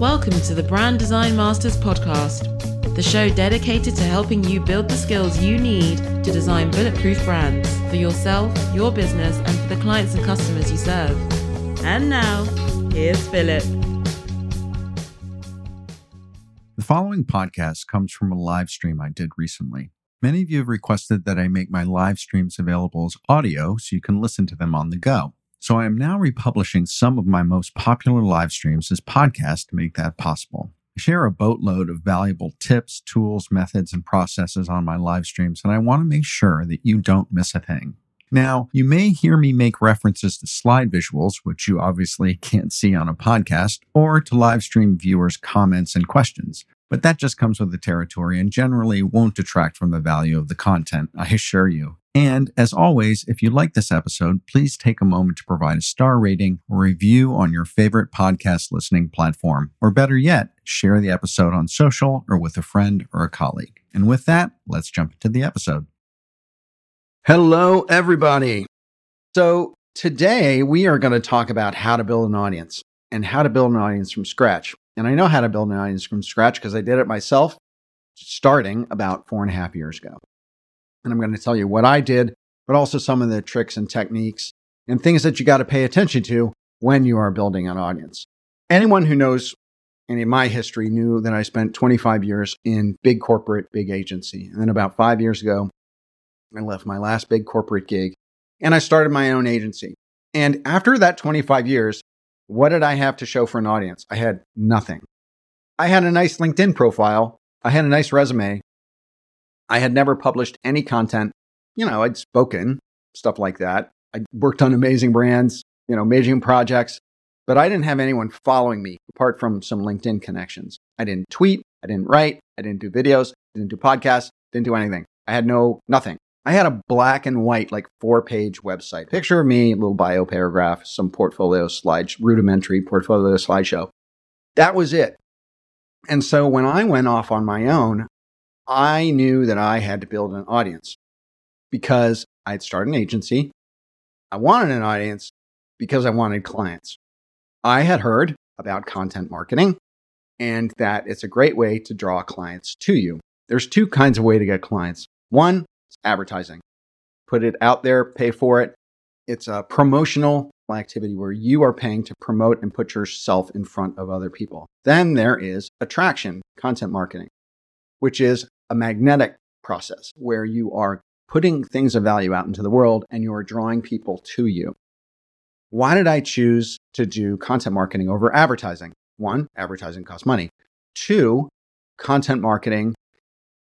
Welcome to the Brand Design Masters podcast, the show dedicated to helping you build the skills you need to design bulletproof brands for yourself, your business, and for the clients and customers you serve. And now, here's Philip. The following podcast comes from a live stream I did recently. Many of you have requested that I make my live streams available as audio so you can listen to them on the go. So I am now republishing some of my most popular live streams as podcasts to make that possible. I share a boatload of valuable tips, tools, methods, and processes on my live streams, and I want to make sure that you don't miss a thing. Now, you may hear me make references to slide visuals, which you obviously can't see on a podcast, or to live stream viewers' comments and questions. But that just comes with the territory and generally won't detract from the value of the content, I assure you. And as always, if you like this episode, please take a moment to provide a star rating or review on your favorite podcast listening platform. Or better yet, share the episode on social or with a friend or a colleague. And with that, let's jump into the episode. Hello, everybody. So today we are going to talk about how to build an audience and how to build an audience from scratch. And I know how to build an audience from scratch because I did it myself starting about four and a half years ago. And I'm going to tell you what I did, but also some of the tricks and techniques and things that you got to pay attention to when you are building an audience. Anyone who knows any of my history knew that I spent 25 years in big corporate, big agency. And then about five years ago, I left my last big corporate gig and I started my own agency. And after that 25 years, what did I have to show for an audience? I had nothing. I had a nice LinkedIn profile. I had a nice resume. I had never published any content. You know, I'd spoken, stuff like that. I worked on amazing brands, you know, amazing projects, but I didn't have anyone following me apart from some LinkedIn connections. I didn't tweet. I didn't write. I didn't do videos. I didn't do podcasts. Didn't do anything. I had no, nothing. I had a black and white, like four page website. Picture of me, little bio paragraph, some portfolio slides, rudimentary portfolio slideshow. That was it. And so when I went off on my own, I knew that I had to build an audience because I'd started an agency. I wanted an audience because I wanted clients. I had heard about content marketing and that it's a great way to draw clients to you. There's two kinds of way to get clients. One advertising. Put it out there, pay for it. It's a promotional activity where you are paying to promote and put yourself in front of other people. Then there is attraction, content marketing, which is a magnetic process where you are putting things of value out into the world and you are drawing people to you. Why did I choose to do content marketing over advertising? One, advertising costs money. Two, content marketing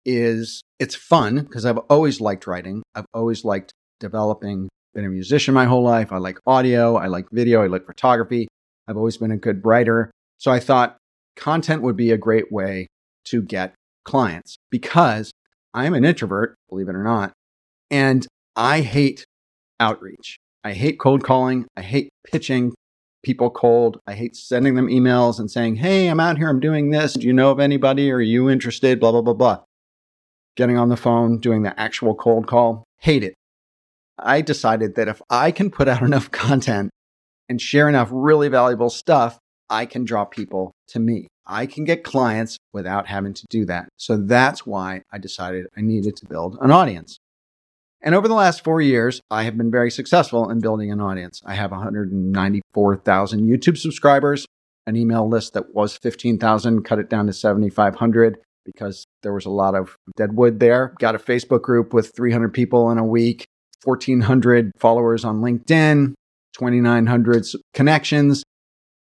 is it's fun because I've always liked writing. I've always liked developing. Been a musician my whole life. I like audio. I like video. I like photography. I've always been a good writer. So I thought content would be a great way to get clients because I'm an introvert, believe it or not, and I hate outreach. I hate cold calling. I hate pitching people cold. I hate sending them emails and saying, Hey, I'm out here. I'm doing this. Do you know of anybody? Are you interested? Blah, blah, blah, blah. Getting on the phone, doing the actual cold call. Hate it. I decided that if I can put out enough content and share enough really valuable stuff, I can draw people to me. I can get clients without having to do that. So that's why I decided I needed to build an audience. And over the last four years, I have been very successful in building an audience. I have 194,000 YouTube subscribers, an email list that was 15,000, cut it down to 7,500 because there was a lot of dead wood there. Got a Facebook group with 300 people in a week, 1,400 followers on LinkedIn, 2,900 connections,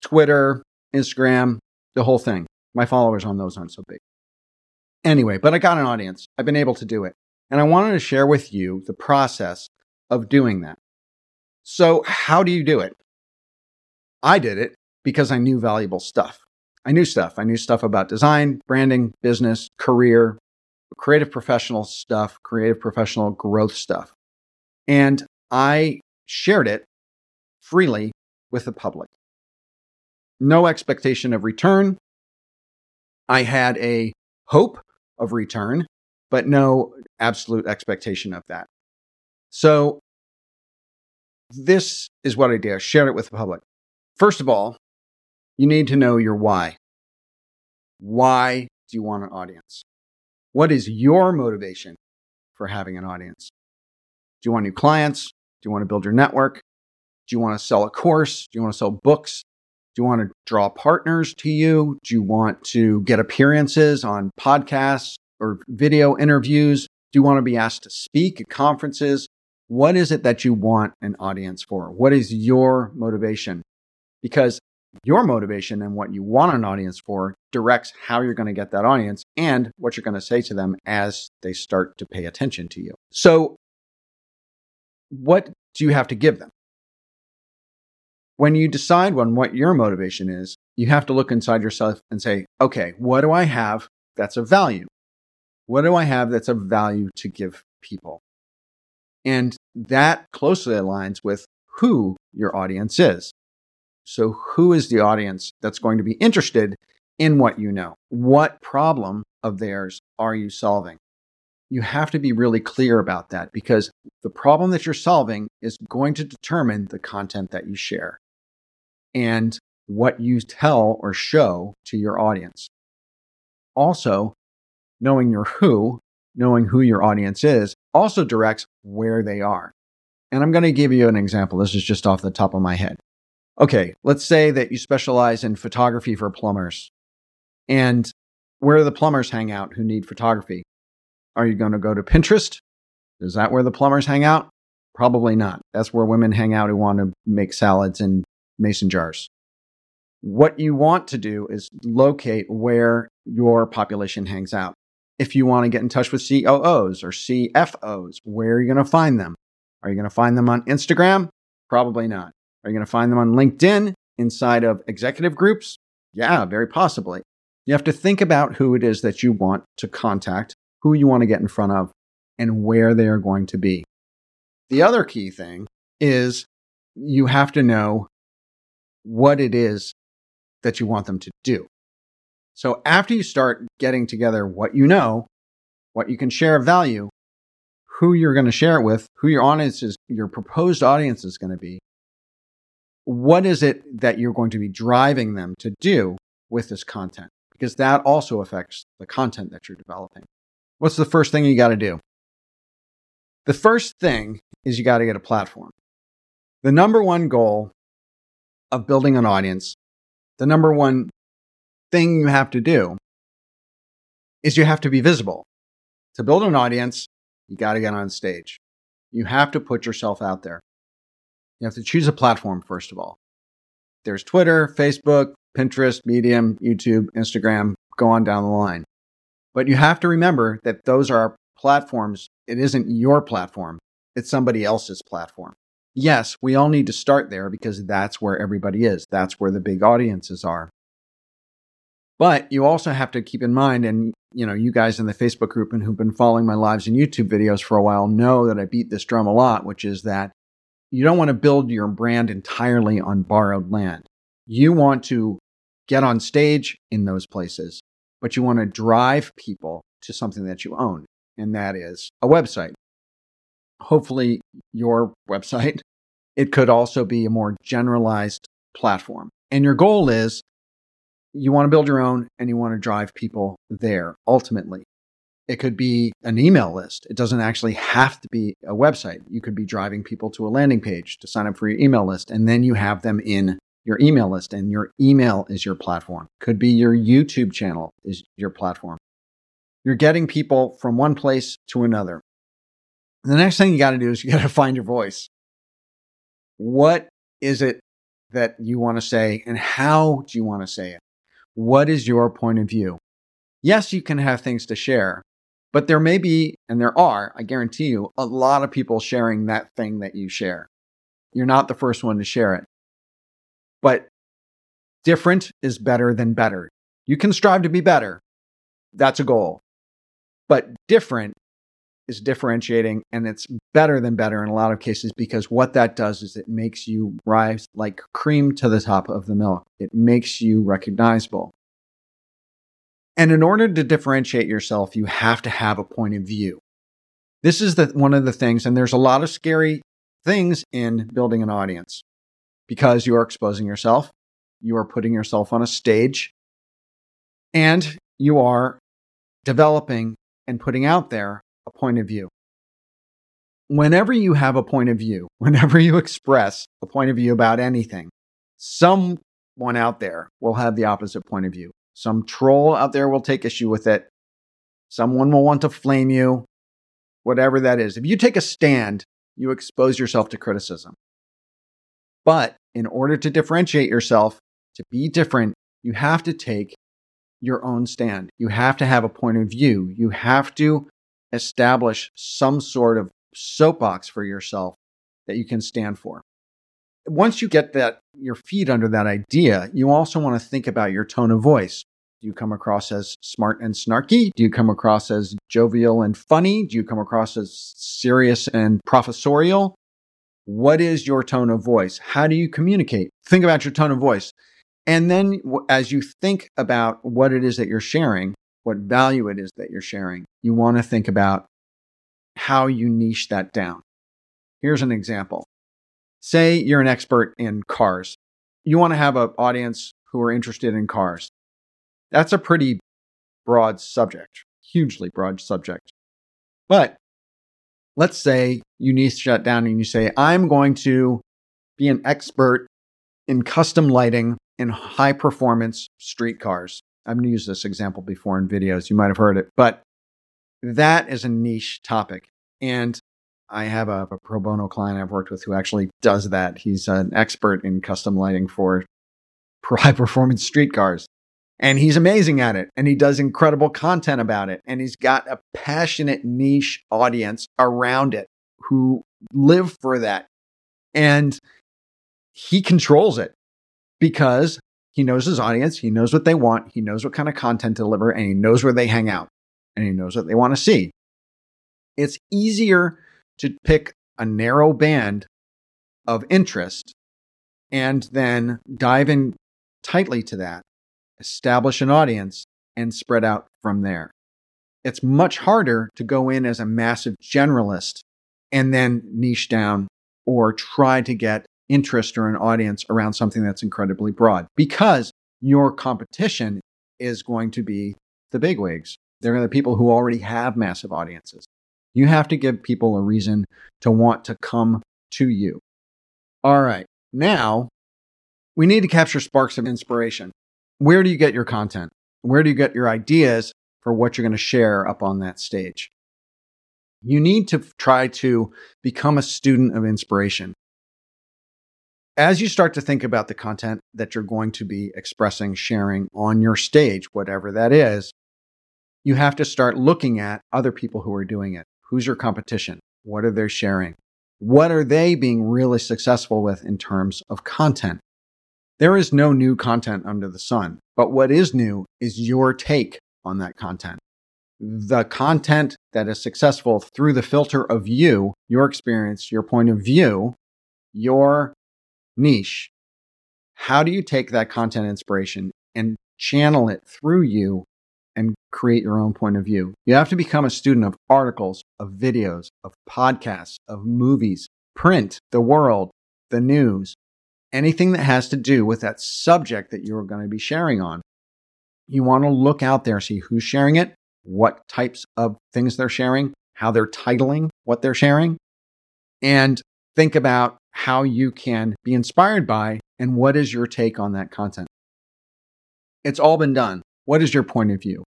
Twitter, Instagram, the whole thing. My followers on those aren't so big. Anyway, but I got an audience. I've been able to do it. And I wanted to share with you the process of doing that. So, how do you do it? I did it because I knew valuable stuff. I knew stuff. I knew stuff about design, branding, business, career, creative professional stuff, creative professional growth stuff. And I shared it freely with the public no expectation of return. I had a hope of return, but no absolute expectation of that. So, this is what I did. I shared it with the public. First of all, you need to know your why. Why do you want an audience? What is your motivation for having an audience? Do you want new clients? Do you want to build your network? Do you want to sell a course? Do you want to sell books? Do you want to draw partners to you? Do you want to get appearances on podcasts or video interviews? Do you want to be asked to speak at conferences? What is it that you want an audience for? What is your motivation? Because your motivation and what you want an audience for directs how you're going to get that audience and what you're going to say to them as they start to pay attention to you. So, what do you have to give them? When you decide on what your motivation is, you have to look inside yourself and say, okay, what do I have that's of value? What do I have that's of value to give people? And that closely aligns with who your audience is. So, who is the audience that's going to be interested in what you know? What problem of theirs are you solving? You have to be really clear about that because the problem that you're solving is going to determine the content that you share and what you tell or show to your audience. Also, knowing your who, knowing who your audience is, also directs where they are. And I'm going to give you an example. This is just off the top of my head. Okay, let's say that you specialize in photography for plumbers. And where do the plumbers hang out who need photography? Are you going to go to Pinterest? Is that where the plumbers hang out? Probably not. That's where women hang out who want to make salads in mason jars. What you want to do is locate where your population hangs out. If you want to get in touch with COOs or CFOs, where are you going to find them? Are you going to find them on Instagram? Probably not. Are you going to find them on LinkedIn inside of executive groups? Yeah, very possibly. You have to think about who it is that you want to contact, who you want to get in front of, and where they are going to be. The other key thing is you have to know what it is that you want them to do. So after you start getting together what you know, what you can share of value, who you're going to share it with, who your audience is, your proposed audience is going to be, what is it that you're going to be driving them to do with this content? Because that also affects the content that you're developing. What's the first thing you got to do? The first thing is you got to get a platform. The number one goal of building an audience, the number one thing you have to do is you have to be visible. To build an audience, you got to get on stage. You have to put yourself out there. You have to choose a platform, first of all. There's Twitter, Facebook, Pinterest, Medium, YouTube, Instagram, go on down the line. But you have to remember that those are platforms. It isn't your platform, it's somebody else's platform. Yes, we all need to start there because that's where everybody is. That's where the big audiences are. But you also have to keep in mind, and you know, you guys in the Facebook group and who've been following my lives and YouTube videos for a while know that I beat this drum a lot, which is that you don't want to build your brand entirely on borrowed land. You want to get on stage in those places, but you want to drive people to something that you own, and that is a website. Hopefully, your website. It could also be a more generalized platform. And your goal is you want to build your own and you want to drive people there ultimately. It could be an email list. It doesn't actually have to be a website. You could be driving people to a landing page to sign up for your email list, and then you have them in your email list, and your email is your platform. Could be your YouTube channel is your platform. You're getting people from one place to another. The next thing you got to do is you got to find your voice. What is it that you want to say, and how do you want to say it? What is your point of view? Yes, you can have things to share, but there may be, and there are, I guarantee you, a lot of people sharing that thing that you share. You're not the first one to share it. But different is better than better. You can strive to be better. That's a goal. But different is differentiating and it's better than better in a lot of cases because what that does is it makes you rise like cream to the top of the milk. It makes you recognizable. And in order to differentiate yourself, you have to have a point of view. This is the, one of the things, and there's a lot of scary things in building an audience because you are exposing yourself, you are putting yourself on a stage, And you are developing and putting out there a point of view. Whenever you have a point of view, whenever you express a point of view about anything, someone out there will have the opposite point of view. Some troll out there will take issue with it. Someone will want to flame you, whatever that is. If you take a stand, you expose yourself to criticism. But in order to differentiate yourself, to be different, you have to take your own stand. You have to have a point of view. You have to establish some sort of soapbox for yourself that you can stand for. Once you get that your feet under that idea, you also want to think about your tone of voice. Do you come across as smart and snarky? Do you come across as jovial and funny? Do you come across as serious and professorial? What is your tone of voice? How do you communicate? Think about your tone of voice. And then as you think about what it is that you're sharing, what value it is that you're sharing, you want to think about how you niche that down. Here's an example. Say you're an expert in cars. You want to have an audience who are interested in cars. That's a pretty broad subject, hugely broad subject. But let's say you niche shut down and you say, I'm going to be an expert in custom lighting in high performance street cars. I've used this example before in videos. You might have heard it, but that is a niche topic. And I have a, a, pro bono client I've worked with who actually does that. He's an expert in custom lighting for high performance street cars. And he's amazing at it. And he does incredible content about it. And he's got a passionate niche audience around it who live for that. And he controls it because he knows his audience, he knows what they want, he knows what kind of content to deliver, and he knows where they hang out, and he knows what they want to see. It's easier to pick a narrow band of interest and then dive in tightly to that, establish an audience, and spread out from there. It's much harder to go in as a massive generalist and then niche down or try to get interest or an audience around something that's incredibly broad because your competition is going to be the bigwigs. They're the people who already have massive audiences. You have to give people a reason to want to come to you. All right. Now we need to capture sparks of inspiration. Where do you get your content? Where do you get your ideas for what you're going to share up on that stage? You need to try to become a student of inspiration as you start to think about the content that you're going to be expressing, sharing on your stage, whatever that is, you have to start looking at other people who are doing it. Who's your competition? What are they sharing? What are they being really successful with in terms of content? There is no new content under the sun, but what is new is your take on that content. The content that is successful through the filter of you, your experience, your point of view, your niche, how do you take that content inspiration and channel it through you and create your own point of view? You have to become a student of articles, of videos, of podcasts, of movies, print, the world, the news, anything that has to do with that subject that you're going to be sharing on. You want to look out there, see who's sharing it, what types of things they're sharing, how they're titling what they're sharing, and think about how you can be inspired by and what is your take on that content. It's all been done. What is your point of view?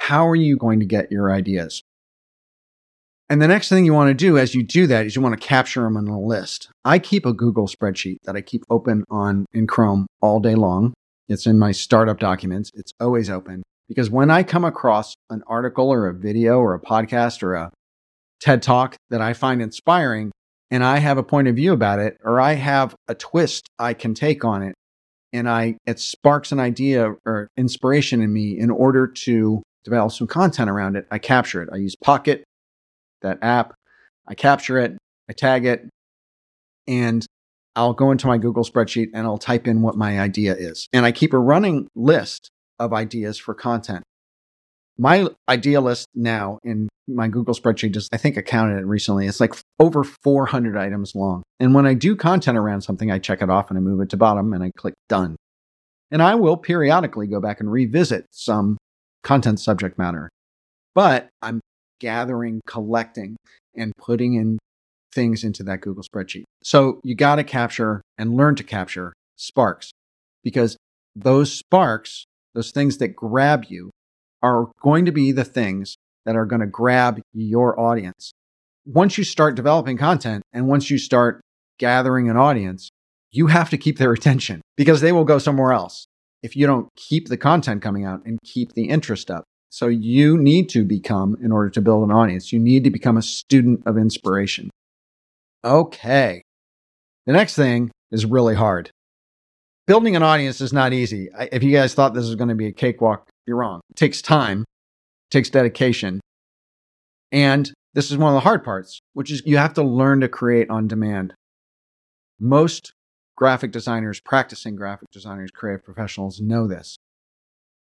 How are you going to get your ideas? And the next thing you want to do as you do that is you want to capture them in a list. I keep a Google spreadsheet that I keep open on in Chrome all day long. It's in my startup documents. It's always open because when I come across an article or a video or a podcast or a TED talk that I find inspiring, and I have a point of view about it, or I have a twist I can take on it, and I it sparks an idea or inspiration in me in order to develop some content around it, I capture it. I use Pocket, that app. I capture it, I tag it, and I'll go into my Google spreadsheet and I'll type in what my idea is. And I keep a running list of ideas for content my idea list now in my Google spreadsheet, just I think I counted it recently. It's like over 400 items long. And when I do content around something, I check it off and I move it to bottom and I click done. And I will periodically go back and revisit some content subject matter. But I'm gathering, collecting, and putting in things into that Google spreadsheet. So you got to capture and learn to capture sparks because those sparks, those things that grab you, are going to be the things that are going to grab your audience. Once you start developing content and once you start gathering an audience, you have to keep their attention because they will go somewhere else if you don't keep the content coming out and keep the interest up. So you need to become, in order to build an audience, you need to become a student of inspiration. Okay. The next thing is really hard. Building an audience is not easy. If you guys thought this was going to be a cakewalk, you're wrong. It takes time, it takes dedication. And this is one of the hard parts, which is you have to learn to create on demand. Most graphic designers, practicing graphic designers, creative professionals know this.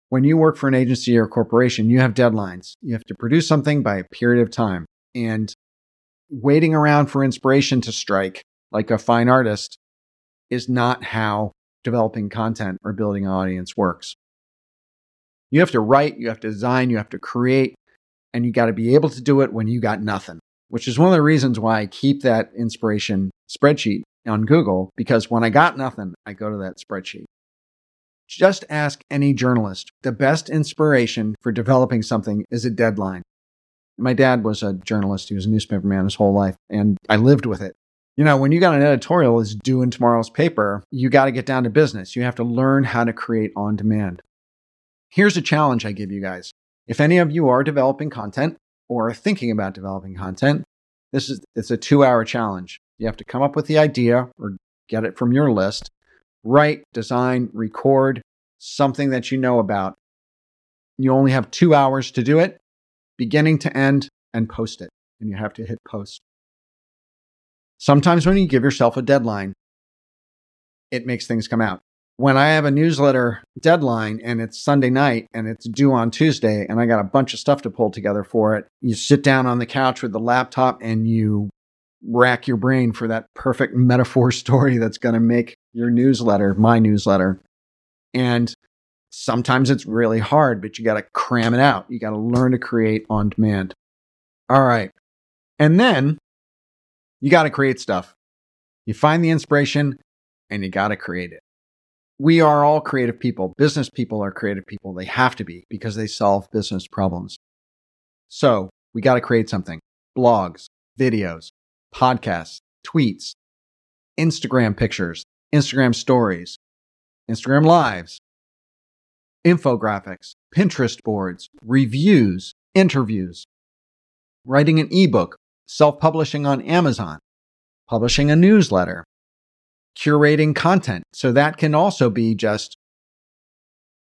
When you work for an agency or corporation, you have deadlines. You have to produce something by a period of time. And waiting around for inspiration to strike, like a fine artist, is not how developing content or building an audience works. You have to write, you have to design, you have to create, and you got to be able to do it when you got nothing, which is one of the reasons why I keep that inspiration spreadsheet on Google because when I got nothing, I go to that spreadsheet. Just ask any journalist. The best inspiration for developing something is a deadline. My dad was a journalist. He was a newspaper man his whole life, and I lived with it. You know, when you got an editorial is due in tomorrow's paper, you got to get down to business. You have to learn how to create on demand. Here's a challenge I give you guys. If any of you are developing content or thinking about developing content, this is it's a 2-hour challenge. You have to come up with the idea or get it from your list, write, design, record something that you know about. You only have 2 hours to do it, beginning to end, and post it. And you have to hit post. Sometimes when you give yourself a deadline, it makes things come out. When I have a newsletter deadline and it's Sunday night and it's due on Tuesday and I got a bunch of stuff to pull together for it, you sit down on the couch with the laptop and you rack your brain for that perfect metaphor story that's going to make your newsletter, my newsletter. And sometimes it's really hard, but you got to cram it out. You got to learn to create on demand. All right. And then you got to create stuff. You find the inspiration and you got to create it. We are all creative people. Business people are creative people. They have to be because they solve business problems. So we got to create something blogs, videos, podcasts, tweets, Instagram pictures, Instagram stories, Instagram lives, infographics, Pinterest boards, reviews, interviews, writing an ebook, self publishing on Amazon, publishing a newsletter, curating content. So that can also be just,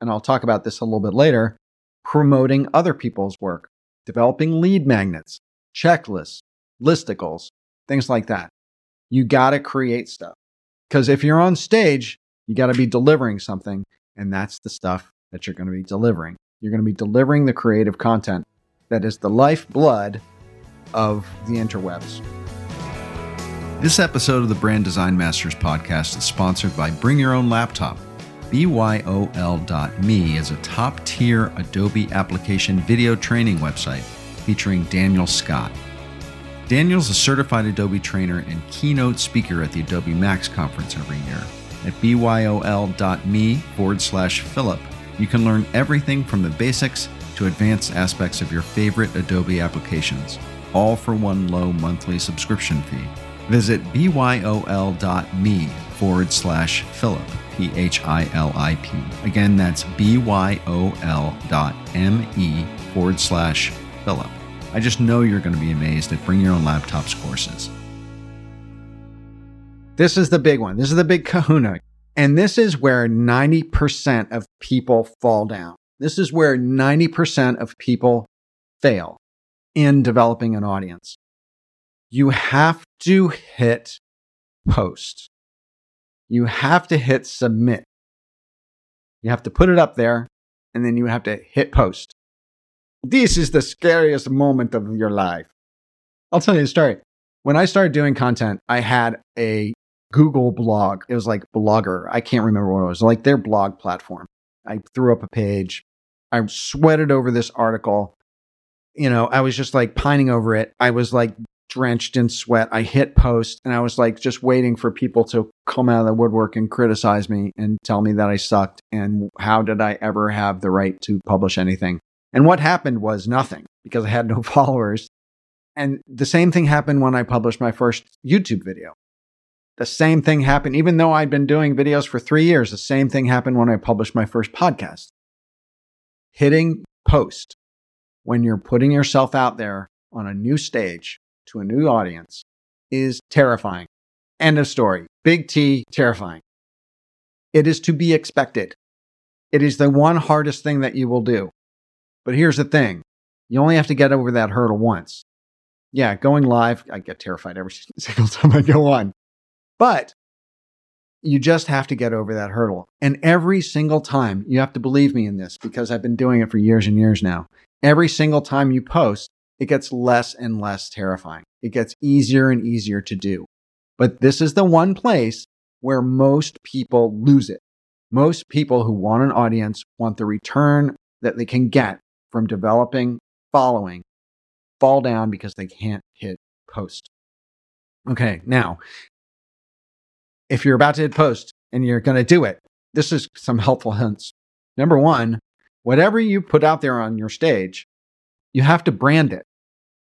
and I'll talk about this a little bit later, promoting other people's work, developing lead magnets, checklists, listicles, things like that. You got to create stuff. Because if you're on stage, you got to be delivering something. And that's the stuff that you're going to be delivering. You're going to be delivering the creative content that is the lifeblood of the interwebs. This episode of the Brand Design Masters podcast is sponsored by Bring Your Own Laptop. BYOL.me is a top tier Adobe application video training website featuring Daniel Scott. Daniel's a certified Adobe trainer and keynote speaker at the Adobe Max conference every year. At byol.me forward slash Philip, you can learn everything from the basics to advanced aspects of your favorite Adobe applications, all for one low monthly subscription fee. Visit byol.me forward slash Philip, P H I L I P. Again, that's byol.me forward slash Philip. I just know you're going to be amazed at Bring Your Own Laptops courses. This is the big one. This is the big kahuna. And this is where 90% of people fall down. This is where 90% of people fail in developing an audience. You have to hit post. You have to hit submit. You have to put it up there and then you have to hit post. This is the scariest moment of your life. I'll tell you a story. When I started doing content, I had a Google blog. It was like Blogger. I can't remember what it was, like their blog platform. I threw up a page. I sweated over this article. You know, I was just like pining over it. I was like drenched in sweat. I hit post and I was like just waiting for people to come out of the woodwork and criticize me and tell me that I sucked. And how did I ever have the right to publish anything? And what happened was nothing because I had no followers. And the same thing happened when I published my first YouTube video. The same thing happened, even though I'd been doing videos for three years, the same thing happened when I published my first podcast. Hitting post when you're putting yourself out there on a new stage to a new audience is terrifying. End of story. Big T, terrifying. It is to be expected. It is the one hardest thing that you will do. But here's the thing you only have to get over that hurdle once. Yeah, going live, I get terrified every single time I go on. But you just have to get over that hurdle. And every single time, you have to believe me in this because I've been doing it for years and years now. Every single time you post, it gets less and less terrifying. It gets easier and easier to do. But this is the one place where most people lose it. Most people who want an audience want the return that they can get from developing following fall down because they can't hit post. Okay, now, if you're about to hit post and you're going to do it, this is some helpful hints. Number one, whatever you put out there on your stage, you have to brand it.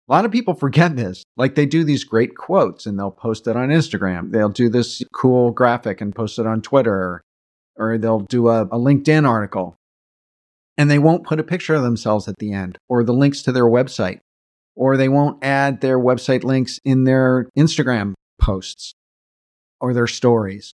A lot of people forget this. Like they do these great quotes and they'll post it on Instagram. They'll do this cool graphic and post it on Twitter, or they'll do a, a LinkedIn article and they won't put a picture of themselves at the end or the links to their website, or they won't add their website links in their Instagram posts or their stories.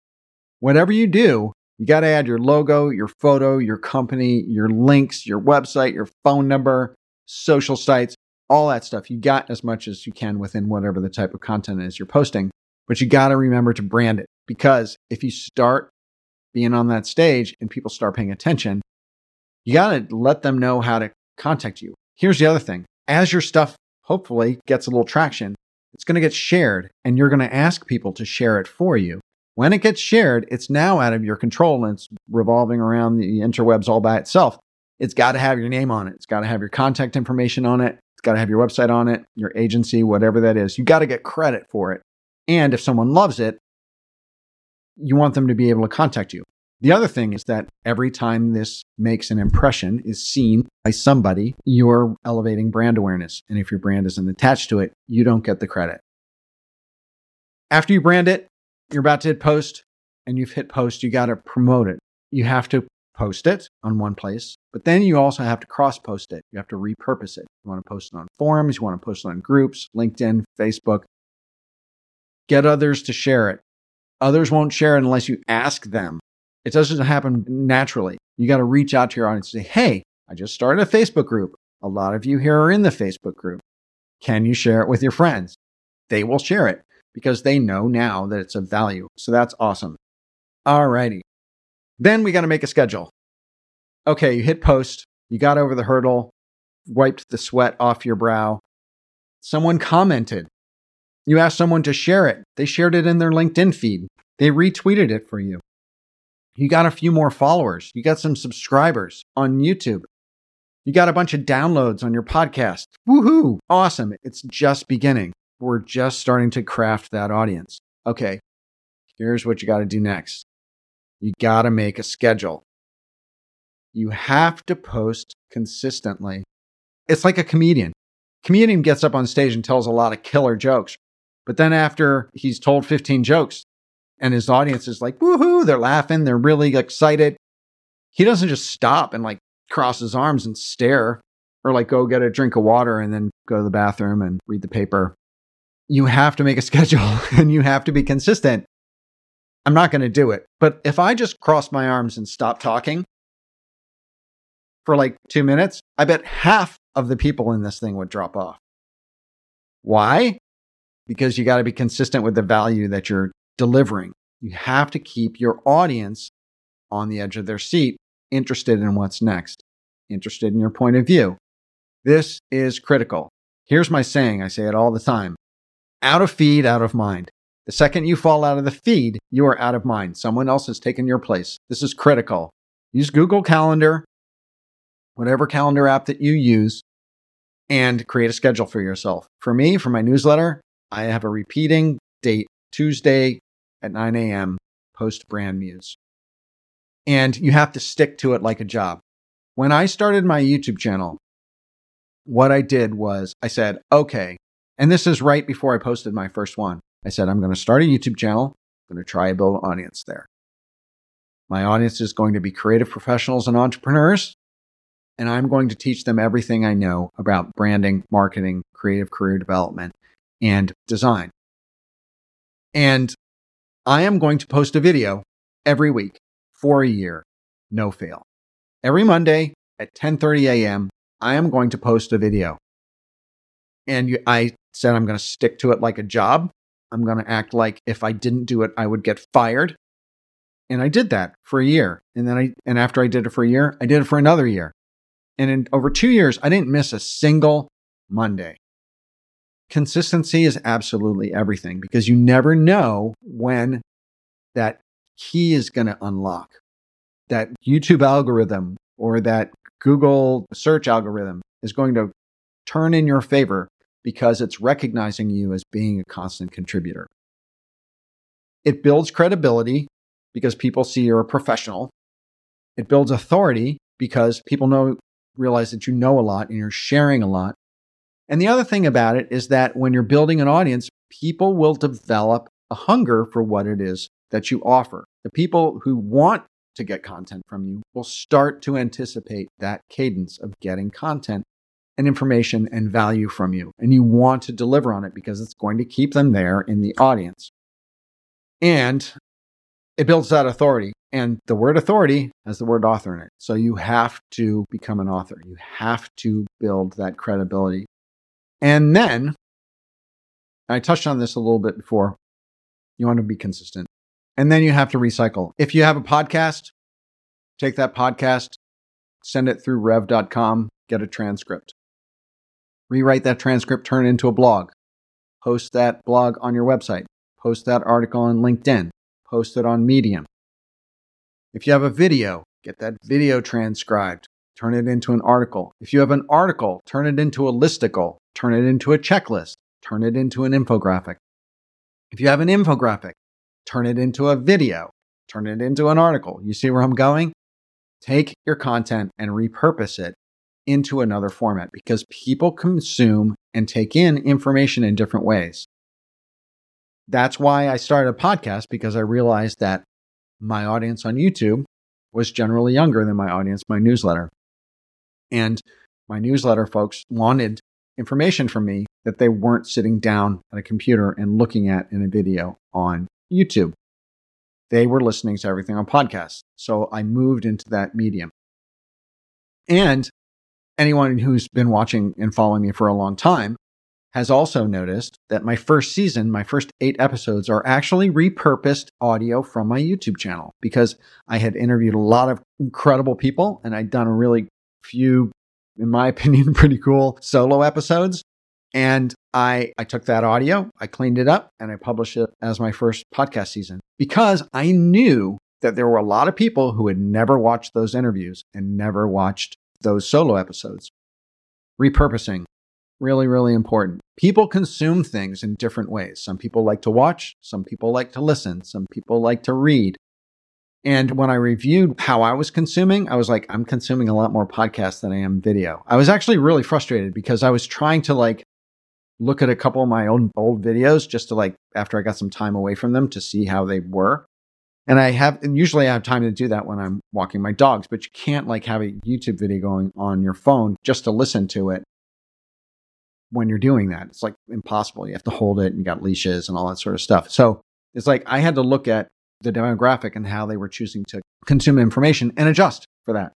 Whatever you do, you got to add your logo, your photo, your company, your links, your website, your phone number, social sites, all that stuff. You got as much as you can within whatever the type of content is you're posting, but you got to remember to brand it because if you start being on that stage and people start paying attention, you got to let them know how to contact you. Here's the other thing as your stuff hopefully gets a little traction, it's going to get shared and you're going to ask people to share it for you. When it gets shared, it's now out of your control and it's revolving around the interwebs all by itself. It's got to have your name on it. It's got to have your contact information on it. Got to have your website on it, your agency, whatever that is. You got to get credit for it. And if someone loves it, you want them to be able to contact you. The other thing is that every time this makes an impression, is seen by somebody, you're elevating brand awareness. And if your brand isn't attached to it, you don't get the credit. After you brand it, you're about to hit post and you've hit post, you got to promote it. You have to post it on one place, but then you also have to cross post it. You have to repurpose it. You want to post it on forums, you want to post it on groups, LinkedIn, Facebook. Get others to share it. Others won't share it unless you ask them it doesn't happen naturally. You got to reach out to your audience and say, Hey, I just started a Facebook group. A lot of you here are in the Facebook group. Can you share it with your friends? They will share it because they know now that it's of value. So that's awesome. Alrighty. Then we got to make a schedule. Okay, you hit post, you got over the hurdle, wiped the sweat off your brow. Someone commented. You asked someone to share it. They shared it in their LinkedIn feed. They retweeted it for you. You got a few more followers. You got some subscribers on YouTube. You got a bunch of downloads on your podcast. Woohoo! Awesome. It's just beginning. We're just starting to craft that audience. Okay, here's what you got to do next you got to make a schedule. You have to post consistently. It's like a comedian. Comedian gets up on stage and tells a lot of killer jokes. But then after he's told 15 jokes, and his audience is like, woohoo, they're laughing, they're really excited. He doesn't just stop and like cross his arms and stare or like go get a drink of water and then go to the bathroom and read the paper. You have to make a schedule and you have to be consistent. I'm not going to do it. But if I just cross my arms and stop talking for like two minutes, I bet half of the people in this thing would drop off. Why? Because you got to be consistent with the value that you're delivering. You have to keep your audience on the edge of their seat, interested in what's next, interested in your point of view. This is critical. Here's my saying I say it all the time out of feed, out of mind. The second you fall out of the feed, you are out of mind. Someone else has taken your place. This is critical. Use Google Calendar, whatever calendar app that you use, and create a schedule for yourself. For me, for my newsletter, I have a repeating date Tuesday at 9 a.m. post brand muse. And you have to stick to it like a job. When I started my YouTube channel, what I did was I said, okay, and this is right before I posted my first one. I said, I'm going to start a YouTube channel. I'm going to try to build an audience there. My audience is going to be creative professionals and entrepreneurs. And I'm going to teach them everything I know about branding, marketing, creative career development, and design. And I am going to post a video every week for a year, no fail. Every Monday at 10:30 a.m., I am going to post a video. And I said I'm going to stick to it like a job. I'm going to act like if I didn't do it, I would get fired. And I did that for a year. And then I, and after I did it for a year, I did it for another year. And in over two years, I didn't miss a single Monday. Consistency is absolutely everything because you never know when that key is going to unlock. That YouTube algorithm or that Google search algorithm is going to turn in your favor because it's recognizing you as being a constant contributor. It builds credibility because people see you're a professional. It builds authority because people know realize that you know a lot and you're sharing a lot. And the other thing about it is that when you're building an audience, people will develop a hunger for what it is that you offer. The people who want to get content from you will start to anticipate that cadence of getting content and information and value from you. And you want to deliver on it because it's going to keep them there in the audience. And it builds that authority. And the word authority has the word author in it. So you have to become an author. You have to build that credibility. And then, I touched on this a little bit before, you want to be consistent. And then you have to recycle. If you have a podcast, take that podcast, send it through rev.com, get a transcript. Rewrite that transcript, turn it into a blog. Post that blog on your website. Post that article on LinkedIn. Post it on Medium. If you have a video, get that video transcribed. Turn it into an article. If you have an article, turn it into a listicle. Turn it into a checklist. Turn it into an infographic. If you have an infographic, turn it into a video, turn it into an article. You see where I'm going? Take your content and repurpose it into another format because people consume and take in information in different ways. That's why I started a podcast because I realized that my audience on YouTube was generally younger than my audience, my newsletter. And my newsletter folks wanted information from me that they weren't sitting down at a computer and looking at in a video on YouTube. They were listening to everything on podcasts. So I moved into that medium. And anyone who's been watching and following me for a long time has also noticed that my first season, my first eight episodes, are actually repurposed audio from my YouTube channel because I had interviewed a lot of incredible people and I'd done a really few, in my opinion, pretty cool solo episodes. And I, I took that audio, I cleaned it up, and I published it as my first podcast season because I knew that there were a lot of people who had never watched those interviews and never watched those solo episodes. Repurposing, really, really important. People consume things in different ways. Some people like to watch, some people like to listen, some people like to read. And when I reviewed how I was consuming, I was like, I'm consuming a lot more podcasts than I am video. I was actually really frustrated because I was trying to like look at a couple of my own old videos just to like after I got some time away from them to see how they were. And I have and usually I have time to do that when I'm walking my dogs, but you can't like have a YouTube video going on your phone just to listen to it when you're doing that. It's like impossible. You have to hold it and you got leashes and all that sort of stuff. So it's like I had to look at the demographic and how they were choosing to consume information and adjust for that.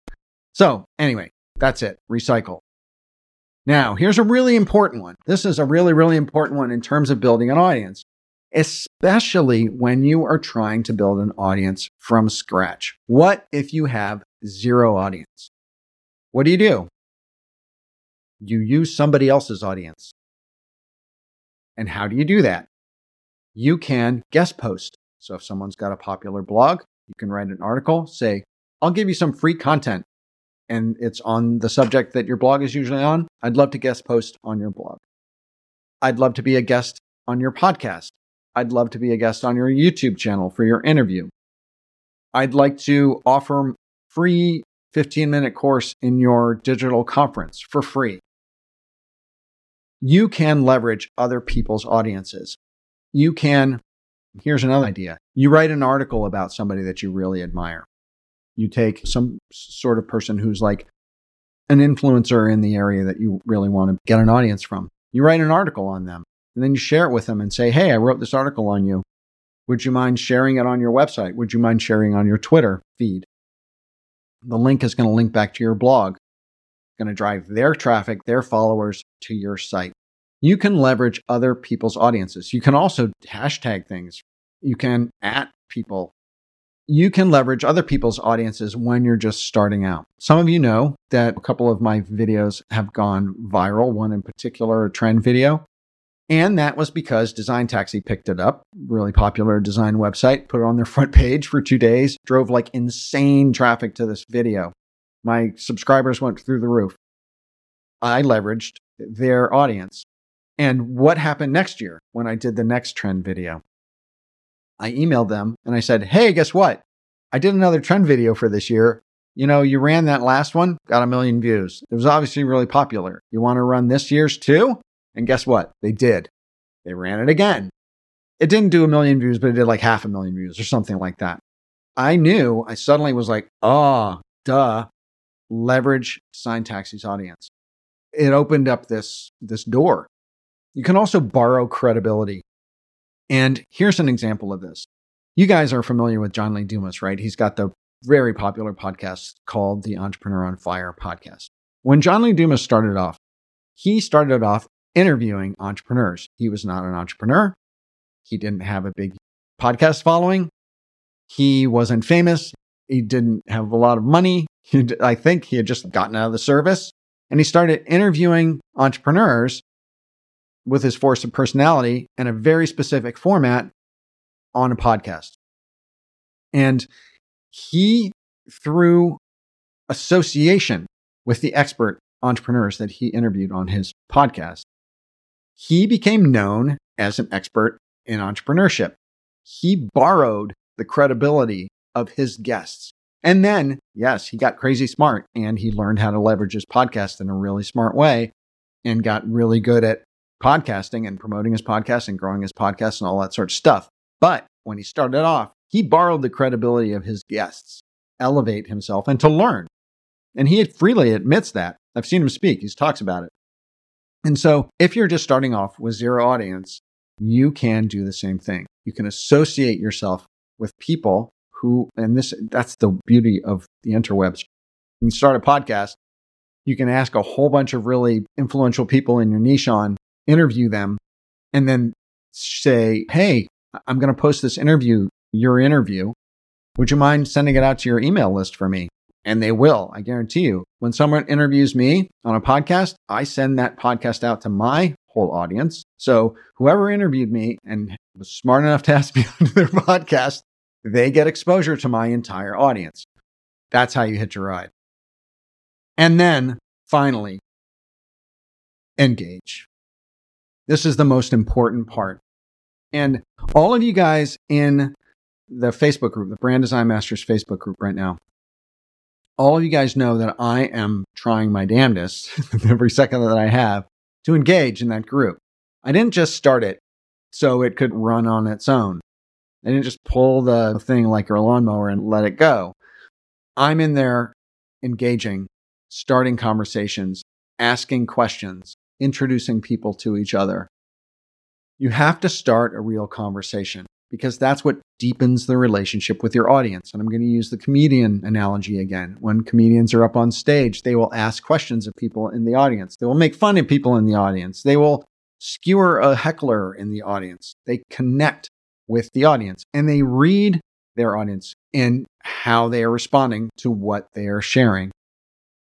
So anyway, that's it. Recycle. Now, here's a really important one. This is a really, really important one in terms of building an audience, especially when you are trying to build an audience from scratch. What if you have zero audience? What do you do? You use somebody else's audience. And how do you do that? you can guest post. So if someone's got a popular blog, you can write an article, say, I'll give you some free content and it's on the subject that your blog is usually on. I'd love to guest post on your blog. I'd love to be a guest on your podcast. I'd love to be a guest on your YouTube channel for your interview. I'd like to offer free 15 minute course in your digital conference for free. You can leverage other people's audiences. You can, here's another idea. You write an article about somebody that you really admire. You take some sort of person who's like an influencer in the area that you really want to get an audience from. You write an article on them and then you share it with them and say, Hey, I wrote this article on you. Would you mind sharing it on your website? Would you mind sharing on your Twitter feed? The link is going to link back to your blog, it's going to drive their traffic, their followers to your site. You can leverage other people's audiences. You can also hashtag things. You can at people. You can leverage other people's audiences when you're just starting out. Some of you know that a couple of my videos have gone viral, one in particular, a trend video. And that was because Design Taxi picked it up, really popular design website, put it on their front page for two days, drove like insane traffic to this video. My subscribers went through the roof. I leveraged their audience. And what happened next year when I did the next trend video? I emailed them and I said, Hey, guess what? I did another trend video for this year. You know, you ran that last one, got a million views. It was obviously really popular. You want to run this year's too? And guess what? They did. They ran it again. It didn't do a million views, but it did like half a million views or something like that. I knew, I suddenly was like, oh, duh, leverage Design Taxi's audience. It opened up this, this door. You can also borrow credibility. And here's an example of this. You guys are familiar with John Lee Dumas, right? He's got the very popular podcast called the Entrepreneur on Fire podcast. When John Lee Dumas started off, he started off interviewing entrepreneurs. He was not an entrepreneur. He didn't have a big podcast following. He wasn't famous. He didn't have a lot of money. He, I think he had just gotten out of the service and he started interviewing entrepreneurs with his force of personality and a very specific format on a podcast. And he, through association with the expert entrepreneurs that he interviewed on his podcast, he became known as an expert in entrepreneurship. He borrowed the credibility of his guests. And then, yes, he got crazy smart and he learned how to leverage his podcast in a really smart way and got really good at podcasting and promoting his podcast and growing his podcast and all that sort of stuff. But when he started off, he borrowed the credibility of his guests, elevate himself and to learn. And he freely admits that. I've seen him speak. He talks about it. And so if you're just starting off with zero audience, you can do the same thing. You can associate yourself with people who, and this, that's the beauty of the interwebs. You can start a podcast. You can ask a whole bunch of really influential people in your niche on, interview them, and then say, Hey, I'm going to post this interview, your interview. Would you mind sending it out to your email list for me? And they will. I guarantee you. When someone interviews me on a podcast, I send that podcast out to my whole audience. So whoever interviewed me and was smart enough to ask me onto their podcast, they get exposure to my entire audience. That's how you hit your ride. And then finally, engage. This is the most important part. And all of you guys in the Facebook group, the Brand Design Masters Facebook group right now, all of you guys know that I am trying my damnedest every second that I have to engage in that group. I didn't just start it so it could run on its own. I didn't just pull the thing like your lawnmower and let it go. I'm in there engaging, starting conversations, asking questions, introducing people to each other. You have to start a real conversation because that's what deepens the relationship with your audience. And I'm going to use the comedian analogy again. When comedians are up on stage, they will ask questions of people in the audience. They will make fun of people in the audience. They will skewer a heckler in the audience. They connect with the audience and they read their audience and how they are responding to what they are sharing.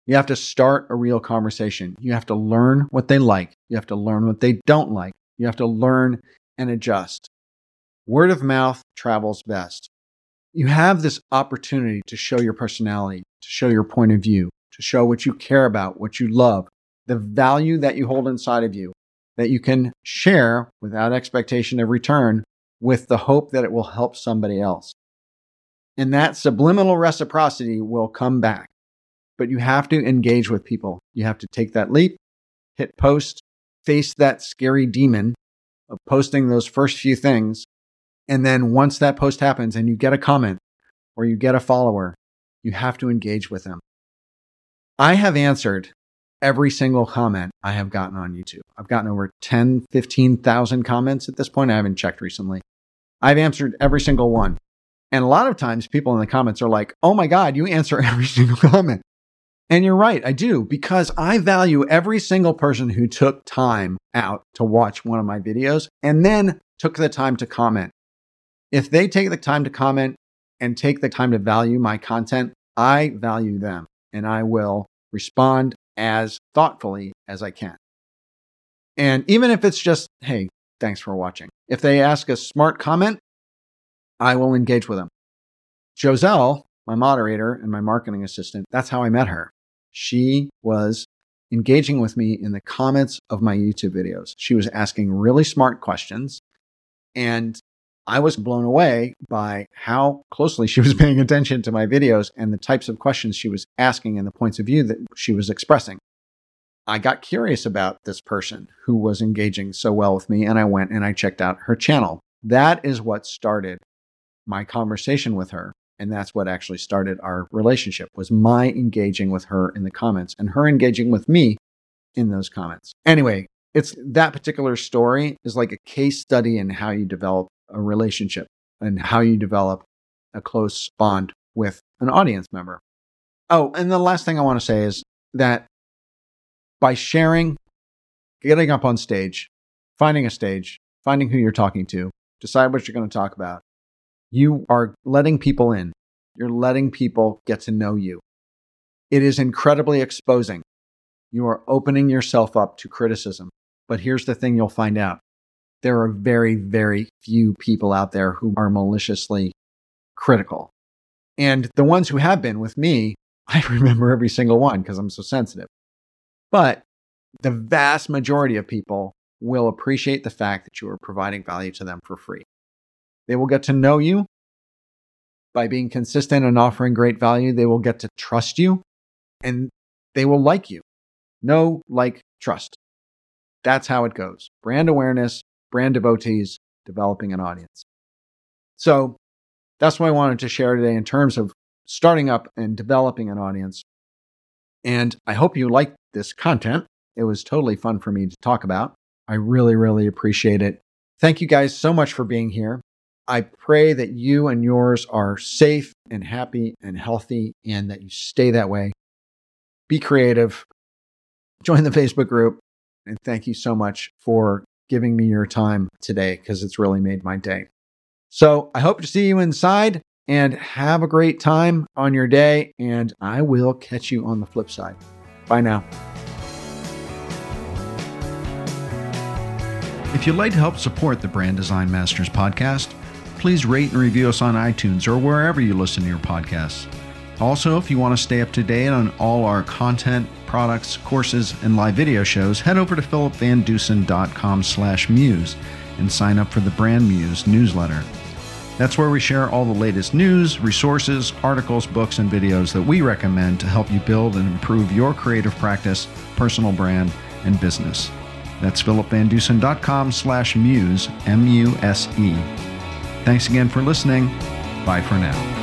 You have to start a real conversation. You have to learn what they like. You have to learn what they don't like. You have to learn and adjust. Word of mouth travels best. You have this opportunity to show your personality, to show your point of view, to show what you care about, what you love, the value that you hold inside of you that you can share without expectation of return with the hope that it will help somebody else. And that subliminal reciprocity will come back. But you have to engage with people. You have to take that leap, hit post, face that scary demon of posting those first few things. And then once that post happens and you get a comment or you get a follower, you have to engage with them. I have answered every single comment I have gotten on YouTube. I've gotten over 10, 15,000 comments at this point. I haven't checked recently. I've answered every single one. And a lot of times people in the comments are like, oh my God, you answer every single comment. And you're right, I do, because I value every single person who took time out to watch one of my videos and then took the time to comment. If they take the time to comment and take the time to value my content, I value them and I will respond as thoughtfully as I can. And even if it's just, hey, thanks for watching. If they ask a smart comment, I will engage with them. Joselle, my moderator and my marketing assistant, that's how I met her. She was engaging with me in the comments of my YouTube videos. She was asking really smart questions. And I was blown away by how closely she was paying attention to my videos and the types of questions she was asking and the points of view that she was expressing. I got curious about this person who was engaging so well with me, and I went and I checked out her channel. That is what started my conversation with her. And that's what actually started our relationship was my engaging with her in the comments and her engaging with me in those comments. Anyway, it's that particular story is like a case study in how you develop a relationship and how you develop a close bond with an audience member. Oh, and the last thing I want to say is that by sharing, getting up on stage, finding a stage, finding who you're talking to, decide what you're going to talk about, you are letting people in. You're letting people get to know you. It is incredibly exposing. You are opening yourself up to criticism. But here's the thing you'll find out there are very, very few people out there who are maliciously critical. And the ones who have been with me, I remember every single one because I'm so sensitive. But the vast majority of people will appreciate the fact that you are providing value to them for free. They will get to know you by being consistent and offering great value. They will get to trust you and they will like you. Know, like, trust. That's how it goes. Brand awareness, brand devotees, developing an audience. So that's what I wanted to share today in terms of starting up and developing an audience. And I hope you liked this content. It was totally fun for me to talk about. I really, really appreciate it. Thank you guys so much for being here. I pray that you and yours are safe and happy and healthy and that you stay that way. Be creative. Join the Facebook group. And thank you so much for giving me your time today because it's really made my day. So I hope to see you inside and have a great time on your day. And I will catch you on the flip side. Bye now. If you'd like to help support the Brand Design Masters podcast, please rate and review us on iTunes or wherever you listen to your podcasts. Also, if you want to stay up to date on all our content, products, courses, and live video shows, head over to philipvandusen.com slash muse and sign up for the Brand Muse newsletter. That's where we share all the latest news, resources, articles, books, and videos that we recommend to help you build and improve your creative practice, personal brand, and business. That's philipvandusen.com slash muse, M-U-S-E. Thanks again for listening. Bye for now.